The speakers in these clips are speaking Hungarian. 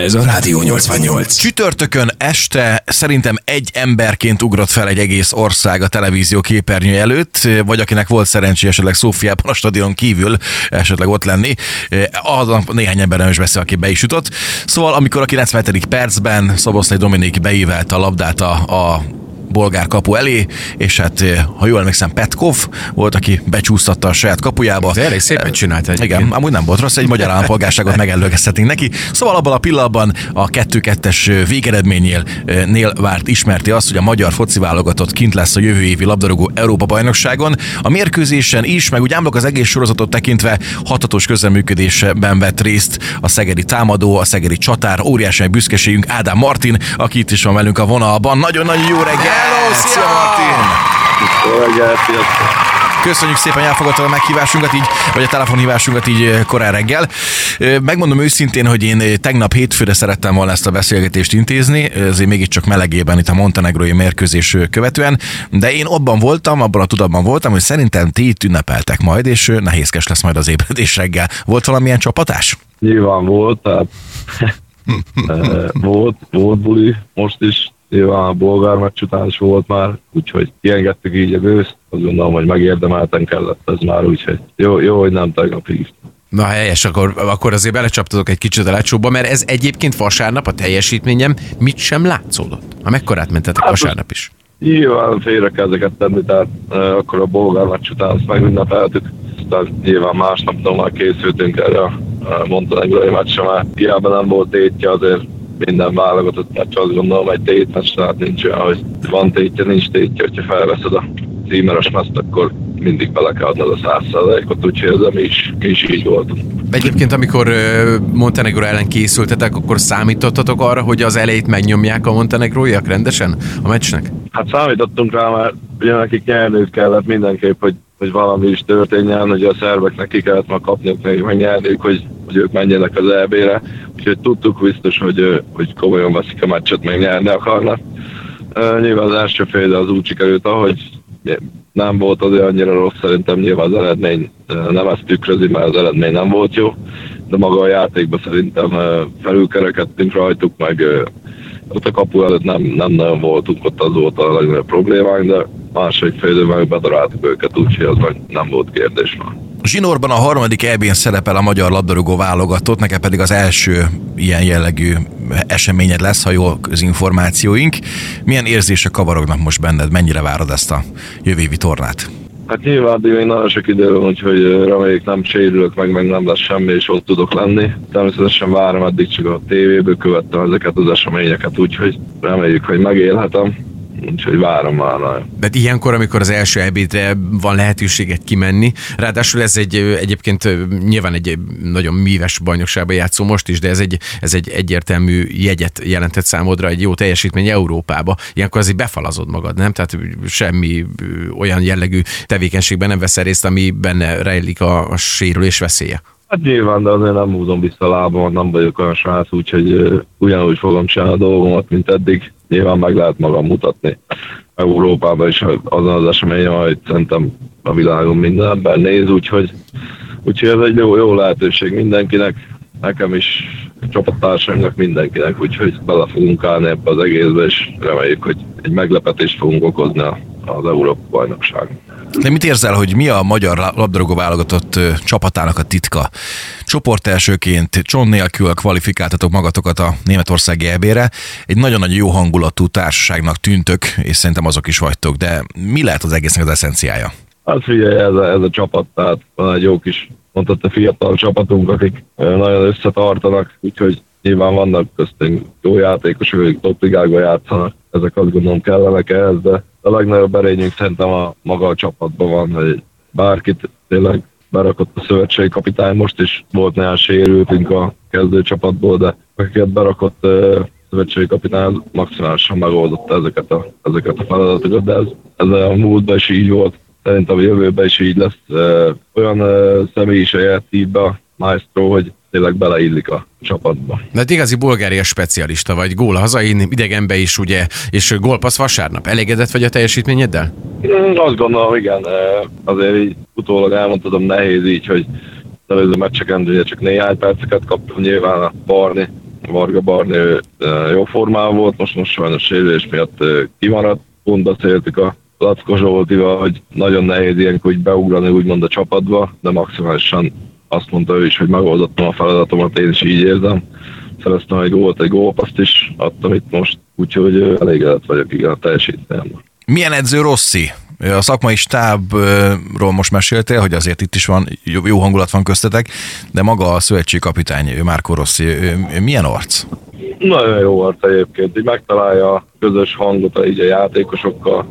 Ez a Rádió 88. Csütörtökön este szerintem egy emberként ugrott fel egy egész ország a televízió képernyő előtt, vagy akinek volt szerencsé esetleg Szófiában a stadion kívül esetleg ott lenni. Az a néhány ember is beszél, aki be is jutott. Szóval amikor a 97. percben Szoboszlai Dominik beívelte a labdát a, a bolgár kapu elé, és hát eh, ha jól emlékszem, Petkov volt, aki becsúsztatta a saját kapujába. Ez elég szépen csinált egy. Igen, amúgy nem volt rossz, egy magyar állampolgárságot megelőkezhetünk neki. Szóval abban a pillanatban a 2-2-es végeredménynél eh, nél várt ismerti azt, hogy a magyar foci válogatott kint lesz a jövő évi labdarúgó Európa bajnokságon. A mérkőzésen is, meg úgy ámblok az egész sorozatot tekintve hatatos közreműködésben vett részt a szegedi támadó, a szegedi csatár, óriási büszkeségünk Ádám Martin, aki itt is van velünk a vonalban. Nagyon-nagyon jó reggel! Hello, szia Martin! Köszönjük szépen, hogy elfogadtad a meghívásunkat, így, vagy a telefonhívásunkat így eh, korán reggel. Eh, megmondom őszintén, hogy én eh, tegnap hétfőre szerettem volna ezt a beszélgetést intézni, ezért mégiscsak melegében itt a montenegrói mérkőzés követően, de én abban voltam, abban a tudatban voltam, hogy szerintem ti itt ünnepeltek majd, és nehézkes lesz majd az ébredés reggel. Volt valamilyen csapatás? Nyilván volt, tehát volt, volt buli, most is nyilván a bolgár meccs után is volt már, úgyhogy kiengedtük így a gőzt, azt gondolom, hogy megérdemelten kellett ez már, úgyhogy jó, jó hogy nem tegnap hívtam. Na helyes, akkor, akkor azért belecsaptatok egy kicsit a lecsóba, mert ez egyébként vasárnap a teljesítményem mit sem látszódott. Ha mekkorát mentetek hát, vasárnap is? Nyilván félre kell ezeket tenni, tehát e, akkor a bolgár meccs után azt megünnepeltük, aztán nyilván másnap már készültünk erre a montenegrói meccsre, mert hiába nem volt tétje, azért minden válogatott meccs azt gondolom egy tétmes, tehát nincs olyan, hogy van tétje, nincs tétje, hogyha felveszed a címeres meszt, akkor mindig bele kell adnod a százszerzalékot, úgyhogy ez mi is, mi is így volt. Egyébként, amikor Montenegro ellen készültetek, akkor számítottatok arra, hogy az elejét megnyomják a montenegróiak rendesen a meccsnek? Hát számítottunk rá, mert ugye nekik nyerniük kellett mindenképp, hogy, hogy valami is történjen, hogy a szerveknek ki kellett ma kapniuk, meg nyerniük, hogy, hogy ők menjenek az EB-re úgyhogy tudtuk biztos, hogy, hogy komolyan veszik a meccset, meg nyerni akarnak. Nyilván az első fél az úgy sikerült, ahogy nem volt az annyira rossz, szerintem nyilván az eredmény nem ezt tükrözi, mert az eredmény nem volt jó, de maga a játékban szerintem felülkerekedtünk rajtuk, meg ott a kapu előtt nem, nem nagyon voltunk, ott az volt a legnagyobb problémánk, de második fél időben bedaráltuk őket, úgyhogy az nem volt kérdés már. Zsinórban a harmadik EB-n szerepel a magyar labdarúgó válogatott, nekem pedig az első ilyen jellegű eseményed lesz, ha jól az információink. Milyen érzések kavarognak most benned? Mennyire várod ezt a jövő tornát? Hát nyilván még nagyon sok idő van, úgyhogy reméljük nem sérülök meg, meg nem lesz semmi, és ott tudok lenni. Természetesen várom, eddig csak a tévéből követtem ezeket az eseményeket, úgyhogy reméljük, hogy megélhetem úgyhogy várom már nagyon. De ilyenkor, amikor az első ebédre van lehetőséget kimenni, ráadásul ez egy egyébként nyilván egy nagyon míves bajnokságba játszó most is, de ez egy, ez egy egyértelmű jegyet jelentett számodra, egy jó teljesítmény Európába. Ilyenkor azért befalazod magad, nem? Tehát semmi olyan jellegű tevékenységben nem veszel részt, ami benne rejlik a, a sérülés veszélye. Hát nyilván, de azért nem húzom vissza a lábamat, nem vagyok olyan srác, úgyhogy ugyanúgy fogom csinálni a dolgomat, mint eddig. Nyilván meg lehet magam mutatni Európában is azon az eseményen, hogy szerintem a világon minden ember néz, úgyhogy, úgyhogy ez egy jó, jó lehetőség mindenkinek, nekem is, csapattársaimnak, mindenkinek, úgyhogy bele fogunk állni ebbe az egészbe, és reméljük, hogy egy meglepetést fogunk okozni az Európa bajnokságon. De mit érzel, hogy mi a magyar labdarúgó válogatott csapatának a titka? Csoport elsőként cson nélkül kvalifikáltatok magatokat a Németországi EB-re. Egy nagyon-nagyon jó hangulatú társaságnak tűntök, és szerintem azok is vagytok, de mi lehet az egésznek az eszenciája? Hát figyelj, ez a, ez a csapat, tehát van egy jó kis, mondhatni fiatal csapatunk, akik nagyon összetartanak, úgyhogy nyilván vannak köztünk jó játékosok, akik topligákban játszanak, ezek azt gondolom kellenek ehhez, de a legnagyobb erényünk szerintem a maga a csapatban van, hogy bárkit tényleg berakott a szövetségi kapitány, most is volt néhány sérültünk a kezdő csapatból, de akiket berakott szövetségi kapitány maximálisan megoldotta ezeket a, ezeket a feladatokat, de ez, ez a múltban is így volt, szerintem a jövőben is így lesz. Olyan uh, személyiséget hív be a Maestro, hogy tényleg beleillik a csapatba. De hát igazi Bulgária specialista vagy, gól hazain, idegenbe is ugye, és gólpassz vasárnap. Elégedett vagy a teljesítményeddel? Mm, azt gondolom, igen. Azért így utólag elmondhatom, nehéz így, hogy előző meccseken ugye csak néhány perceket kaptam, nyilván a Barni Varga Barni jó formában volt, most most sajnos sérülés miatt kimaradt. Pont beszéltük a Lackos Zsoltival, hogy nagyon nehéz ilyenkor úgy beugrani úgymond a csapatba, de maximálisan azt mondta ő is, hogy megoldottam a feladatomat, én is így érzem. Szereztem egy gólt, egy gólpaszt is adtam itt most, úgyhogy elégedett vagyok igen a teljesítményemben. Milyen edző Rossi? A szakmai stábról most meséltél, hogy azért itt is van, jó hangulat van köztetek, de maga a kapitány, Márko Rossi, milyen arc? Nagyon jó arc egyébként, így megtalálja a közös hangot így a játékosokkal,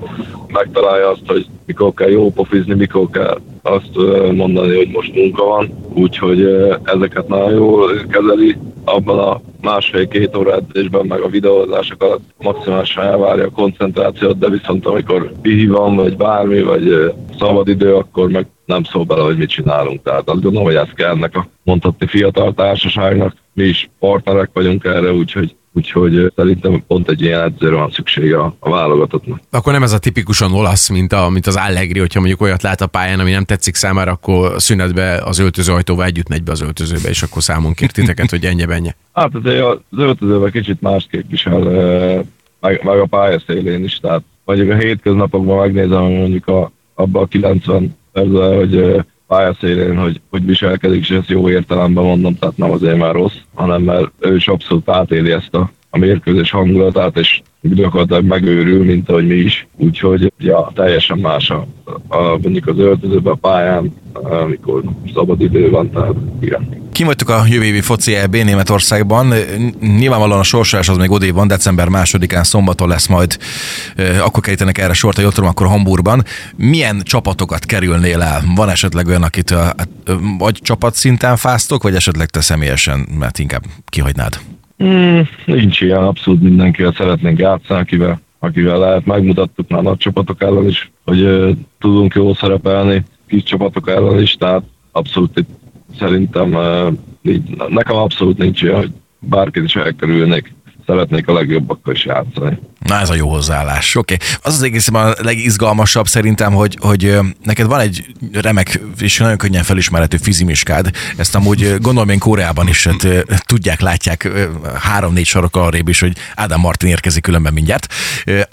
megtalálja azt, hogy mikor kell jó pofizni, mikor kell azt mondani, hogy most munka van, úgyhogy ezeket nagyon jól kezeli, abban a másfél-két óra edzésben, meg a videózások alatt maximálisan elvárja a koncentrációt, de viszont amikor pihi van, vagy bármi, vagy szabad idő, akkor meg nem szól bele, hogy mit csinálunk. Tehát azt gondolom, hogy ez kell ennek a mondhatni fiatal társaságnak. Mi is partnerek vagyunk erre, úgyhogy úgyhogy szerintem pont egy ilyen edzőre van szüksége a, a válogatottnak. Akkor nem ez a tipikusan olasz, mint, a, mint az Allegri, hogyha mondjuk olyat lát a pályán, ami nem tetszik számára, akkor szünetbe az öltöző ajtóval együtt megy be az öltözőbe, és akkor számon kér titeket, hogy ennyi benye. Hát azért az öltözőben kicsit más képvisel, meg, meg a pályaszélén is, tehát mondjuk a hétköznapokban megnézem, mondjuk a, abban a 90 percben, hogy pályaszélén, hogy, hogy viselkedik, és ezt jó értelemben mondom, tehát nem azért már rossz, hanem mert ő is abszolút átéli ezt a, a mérkőzés hangulatát, és gyakorlatilag megőrül, mint ahogy mi is. Úgyhogy ja, teljesen más a, a, mondjuk az öltözőben a pályán, amikor szabad idő van, tehát igen. Kim vagytok a jövő évi foci EB Németországban. Nyilvánvalóan a sorsolás az még odébb van, december másodikán szombaton lesz majd, akkor kerítenek erre sort, a jól tudom, akkor Hamburgban. Milyen csapatokat kerülnél el? Van esetleg olyan, akit hát, vagy csapatszinten fáztok, vagy esetleg te személyesen, mert inkább kihagynád? Mm, nincs ilyen, abszolút mindenkivel szeretnénk játszani, akivel, akivel lehet. Megmutattuk már nagy csapatok ellen is, hogy uh, tudunk jól szerepelni, kis csapatok ellen is, tehát abszolút itt szerintem uh, így, nekem abszolút nincs olyan, hogy bárkit is elkerülnék szeretnék a legjobbakkal is játszani. Na ez a jó hozzáállás. Oké. Okay. Az az egészen a legizgalmasabb szerintem, hogy, hogy neked van egy remek és nagyon könnyen felismerhető fizimiskád. Ezt amúgy gondolom én Koreában is hát, tudják, látják három-négy sarok arrébb is, hogy Ádám Martin érkezik különben mindjárt.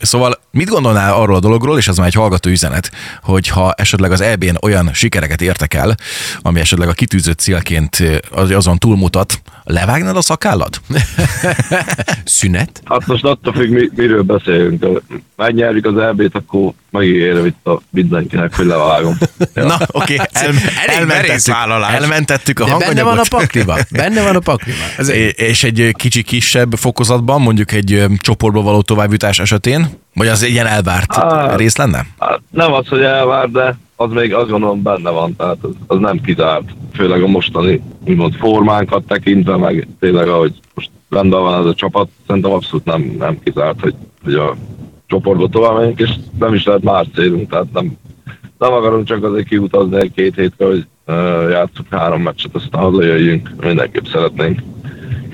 Szóval mit gondolnál arról a dologról, és ez már egy hallgató üzenet, hogy ha esetleg az EB-n olyan sikereket értek el, ami esetleg a kitűzött célként azon túlmutat, levágnád a szakállat? Szünet? Hát most attól függ, mi, miről beszélünk. Megnyerjük az EB-t, akkor megígérem itt a mindenkinek, hogy levágom. Ja. Na, oké, okay. El, elmentettük, elmentettük a hanganyagot. Benne van a pakliba. Benne van a pakliba. Ez. És egy kicsi kisebb fokozatban, mondjuk egy csoportba való továbbjutás esetén? Vagy az ilyen elvárt hát, rész lenne? Hát nem az, hogy elvárt, de az még azt gondolom benne van, tehát az, az nem kizárt. Főleg a mostani úgymond formánkat tekintve, meg tényleg ahogy most rendben van ez a csapat, szerintem abszolút nem, nem kizárt, hogy, hogy a csoportba tovább megyünk, és nem is lehet más célunk, tehát nem, nem akarunk csak azért kiutazni egy-két hétre, hogy uh, játsszuk három meccset, aztán hazajöjjünk, mindenképp szeretnénk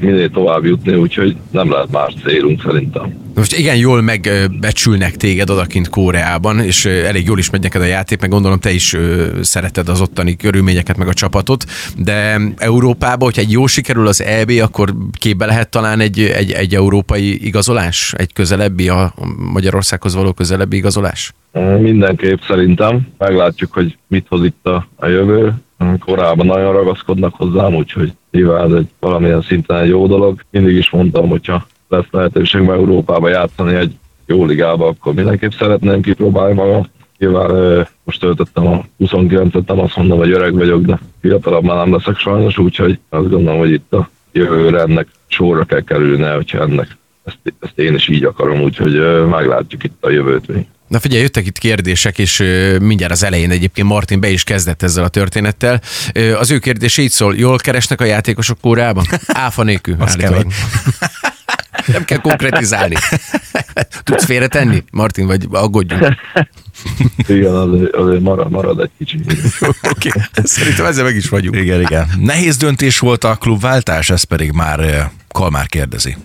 minél tovább jutni, úgyhogy nem lehet más célunk szerintem. Most igen, jól megbecsülnek téged odakint Koreában, és elég jól is megy neked a játék, meg gondolom te is szereted az ottani körülményeket, meg a csapatot, de Európában, hogyha egy jó sikerül az EB, akkor képbe lehet talán egy, egy, egy európai igazolás, egy közelebbi, a Magyarországhoz való közelebbi igazolás? Mindenképp szerintem. Meglátjuk, hogy mit hoz itt a, a jövő. Korábban nagyon ragaszkodnak hozzám, úgyhogy nyilván ez egy valamilyen szinten egy jó dolog. Mindig is mondtam, hogyha lesz lehetőség Európába játszani egy jó ligába, akkor mindenképp szeretném kipróbálni magam. Nyilván most töltöttem a 29-et, nem azt mondom, hogy öreg vagyok, de fiatalabb már nem leszek sajnos, úgyhogy azt gondolom, hogy itt a jövőre ennek sorra kell kerülni, hogyha ennek ezt, ezt én is így akarom, úgyhogy meglátjuk itt a jövőt még. Na figyelj, jöttek itt kérdések, és mindjárt az elején egyébként Martin be is kezdett ezzel a történettel. Az ő kérdése így szól, jól keresnek a játékosok kórában? Áfa nélkül. Nem kell konkretizálni. Tudsz félretenni, Martin, vagy aggódjunk? Igen, azért, azért marad, marad egy kicsi. Oké, okay. szerintem ezzel meg is vagyunk. Igen, igen. Nehéz döntés volt a klubváltás, ez pedig már Kalmár kérdezi.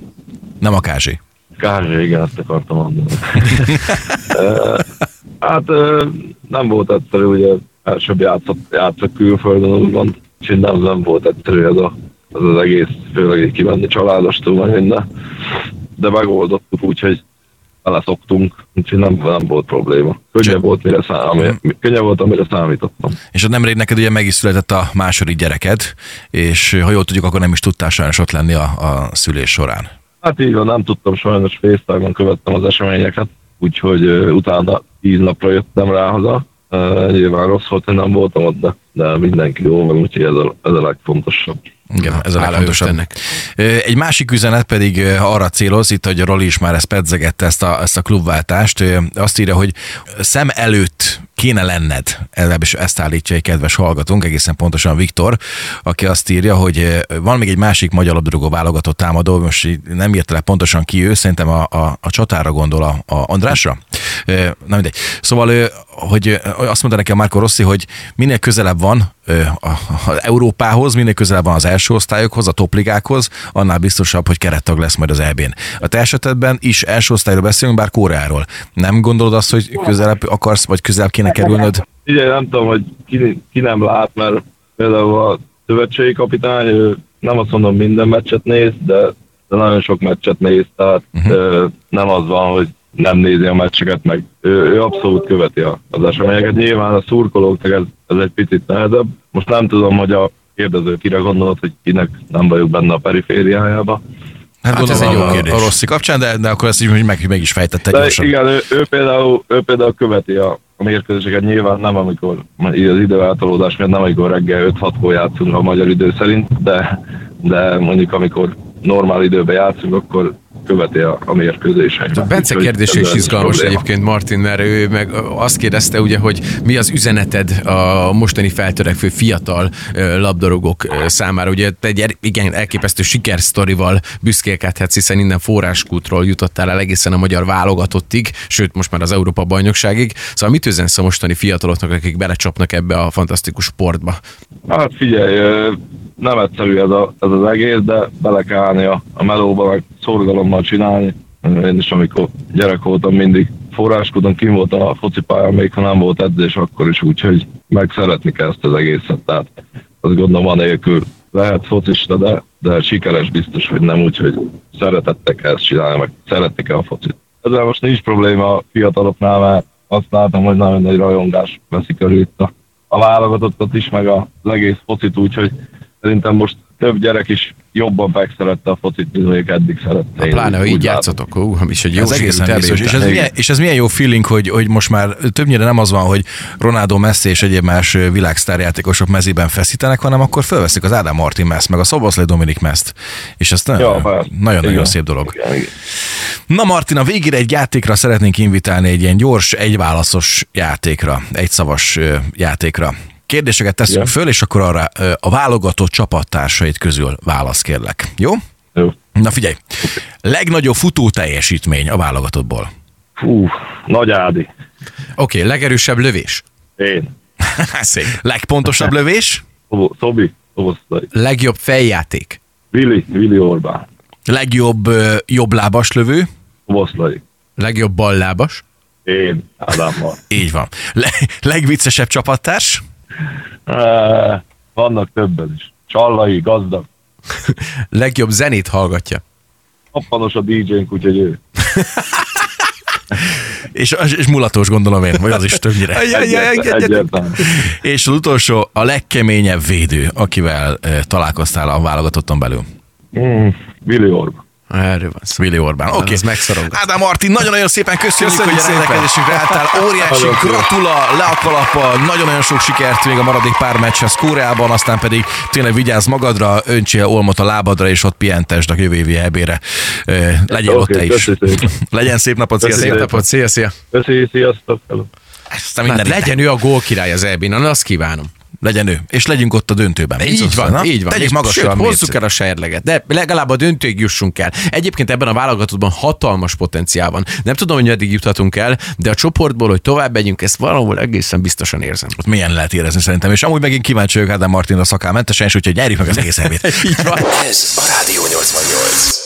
Nem a Kázsi. Kázsi, igen, ezt akartam mondani. hát nem volt egyszerű, ugye elsőbb játszott, játszott külföldön, úgymond, úgyhogy nem, nem volt egyszerű ez a ez az egész, főleg így kimenni családostól, meg minden. De megoldottuk úgy, hogy beleszoktunk, úgyhogy nem, nem volt probléma. Könnyebb volt, mire szám, ami, könnyebb volt, amire számítottam. És ott nemrég neked ugye meg is született a második gyereked, és ha jól tudjuk, akkor nem is tudtál sajnos ott lenni a, a szülés során. Hát így van, nem tudtam sajnos FaceTime-on követtem az eseményeket, úgyhogy uh, utána tíz napra jöttem rá haza. Uh, nyilván rossz volt, hogy nem voltam ott, de, de mindenki jó van, úgyhogy ez a, ez a legfontosabb. Igen, ez a Hála legfontosabb. Istennek. Ö, Egy másik üzenet pedig arra céloz, itt, hogy a Roli is már ezt pedzegette, ezt a, ezt a klubváltást, azt írja, hogy szem előtt kéne lenned, legalábbis ezt állítja egy kedves hallgatónk, egészen pontosan Viktor, aki azt írja, hogy van még egy másik magyar labdarúgó válogatott támadó, most nem írta le pontosan ki ő, szerintem a, a, a csatára gondol, a, a Andrásra. Na mindegy. Szóval, hogy azt mondta nekem Marco Rossi, hogy minél közelebb van az Európához, minél közelebb van az első osztályokhoz, a topligákhoz, annál biztosabb, hogy kerettag lesz majd az EB-n. A te esetedben is első osztályról beszélünk, bár Koreáról. Nem gondolod azt, hogy közelebb akarsz, vagy közelebb kéne kerülnöd? Ugye nem tudom, hogy ki, ki nem lát, mert például a szövetségi kapitány, ő nem azt mondom minden meccset néz, de, de nagyon sok meccset néz, tehát uh-huh. nem az van, hogy nem nézi a meccseket, meg ő, ő abszolút követi a- az eseményeket. Nyilván a szurkolóknak ez, ez egy picit nehezebb. Most nem tudom, hogy a kérdező kire gondolt, hogy kinek nem vagyok benne a perifériájába. Hát, Hát ez egy jó a, kérdés. a Rossi kapcsán, de, de akkor ezt így meg, meg is fejtette De gyorsan. igen, ő, ő, például, ő például követi a, a mérkőzéseket, nyilván nem amikor, így az időeltolódás miatt nem amikor reggel 5-6-kor játszunk a magyar idő szerint, de, de mondjuk amikor normál időben játszunk, akkor követi a, a mérkőzéseket. A Bence kérdése is izgalmas probléma. egyébként, Martin, mert ő meg azt kérdezte ugye, hogy mi az üzeneted a mostani feltörekvő fiatal labdarúgók számára. Ugye te egy er- igen elképesztő sikersztorival büszkélkedhetsz, hiszen innen forráskútról jutottál el egészen a magyar válogatottig, sőt most már az Európa bajnokságig. Szóval mit üzensz a mostani fiataloknak, akik belecsapnak ebbe a fantasztikus sportba? Hát figyelj, nem egyszerű ez, a, ez az egész, de bele kell állni a, a melóba, meg szorgalommal csinálni. Én is, amikor gyerek voltam, mindig forráskodom, kim voltam a focipályán, még ha nem volt edzés, akkor is úgy, hogy meg szeretni kell ezt az egészet. Tehát azt gondolom, anélkül lehet focista, de, de sikeres biztos, hogy nem úgy, hogy szeretettek kell ezt csinálni, meg szeretni kell a focit. Ezzel most nincs probléma a fiataloknál, mert azt látom, hogy nagyon nagy rajongás veszik körül itt a, a válogatottat is, meg az egész focit, úgyhogy szerintem most több gyerek is jobban megszerette a focit, mint mondjuk eddig szerette. Pláne, ha így látom. játszotok, hú, is egy jó Ez egészen biztos. És ez, milyen, és ez milyen jó feeling, hogy, hogy most már többnyire nem az van, hogy Ronaldo, Messi és egyéb más világsztárjátékosok mezében feszítenek, hanem akkor felveszik az Ádám Martin Messz, meg a Szoboszlai Dominik Meszt. És ez persze. nagyon-nagyon szép dolog. Igen, igen. Na Martin, a végére egy játékra szeretnénk invitálni, egy ilyen gyors, egyválaszos játékra, egyszavas ö, játékra. Kérdéseket teszünk Igen. föl, és akkor arra a válogatott csapattársait közül válasz kérlek. Jó? Jó. Na figyelj, legnagyobb futó teljesítmény a válogatottból. Fú, Nagy Ádi. Oké, okay, legerősebb lövés. Én. Szép. Legpontosabb lövés, Szobi. Legjobb fejjáték. Willi. Willi Orbán. legjobb ö, jobblábas lövő, Szoboszlai. Legjobb ballábas. Én. Ádámmal. így van. Le- legviccesebb csapattárs, Vannak többen is. Csallai, gazdag. Legjobb zenét hallgatja. Appanos a DJ-nk, úgyhogy ő. és, és mulatos gondolom én, vagy az is többnyire. És az utolsó, a legkeményebb védő, akivel találkoztál a válogatotton belül. Mm, Willi Orbán. Erről van szó. Willi Orbán. Oké. Ez megszorong. Ádám Martin, nagyon-nagyon szépen köszönjük, Köszönjük hogy a rendelkezésünkre álltál. Óriási gratula, le a kalappal, nagyon-nagyon sok sikert még a maradék pár meccshez Koreában, aztán pedig tényleg vigyázz magadra, öntsél olmot a lábadra, és ott pihentesd a jövő évi ebére. Legyél ott Oké, te is. szépen. Legyen szép napot, szia. Szép napot, szia, szia. Köszi, sziasztok. Aztán Hát minden legyen ő a gólkirály az EB-n, azt kívánom. Legyen ő. És legyünk ott a döntőben. Így szólsz, van, na? így van. Tegyük magasra sőt, a hozzuk el a serleget, de legalább a döntőig jussunk el. Egyébként ebben a válogatottban hatalmas potenciál van. Nem tudom, hogy meddig juthatunk el, de a csoportból, hogy tovább megyünk, ezt valahol egészen biztosan érzem. Ott milyen lehet érezni szerintem. És amúgy megint kíváncsi vagyok Ádám Martinra szakálmentesen, és úgyhogy nyerjük meg az egész. Így van. Ez a Rádió 88.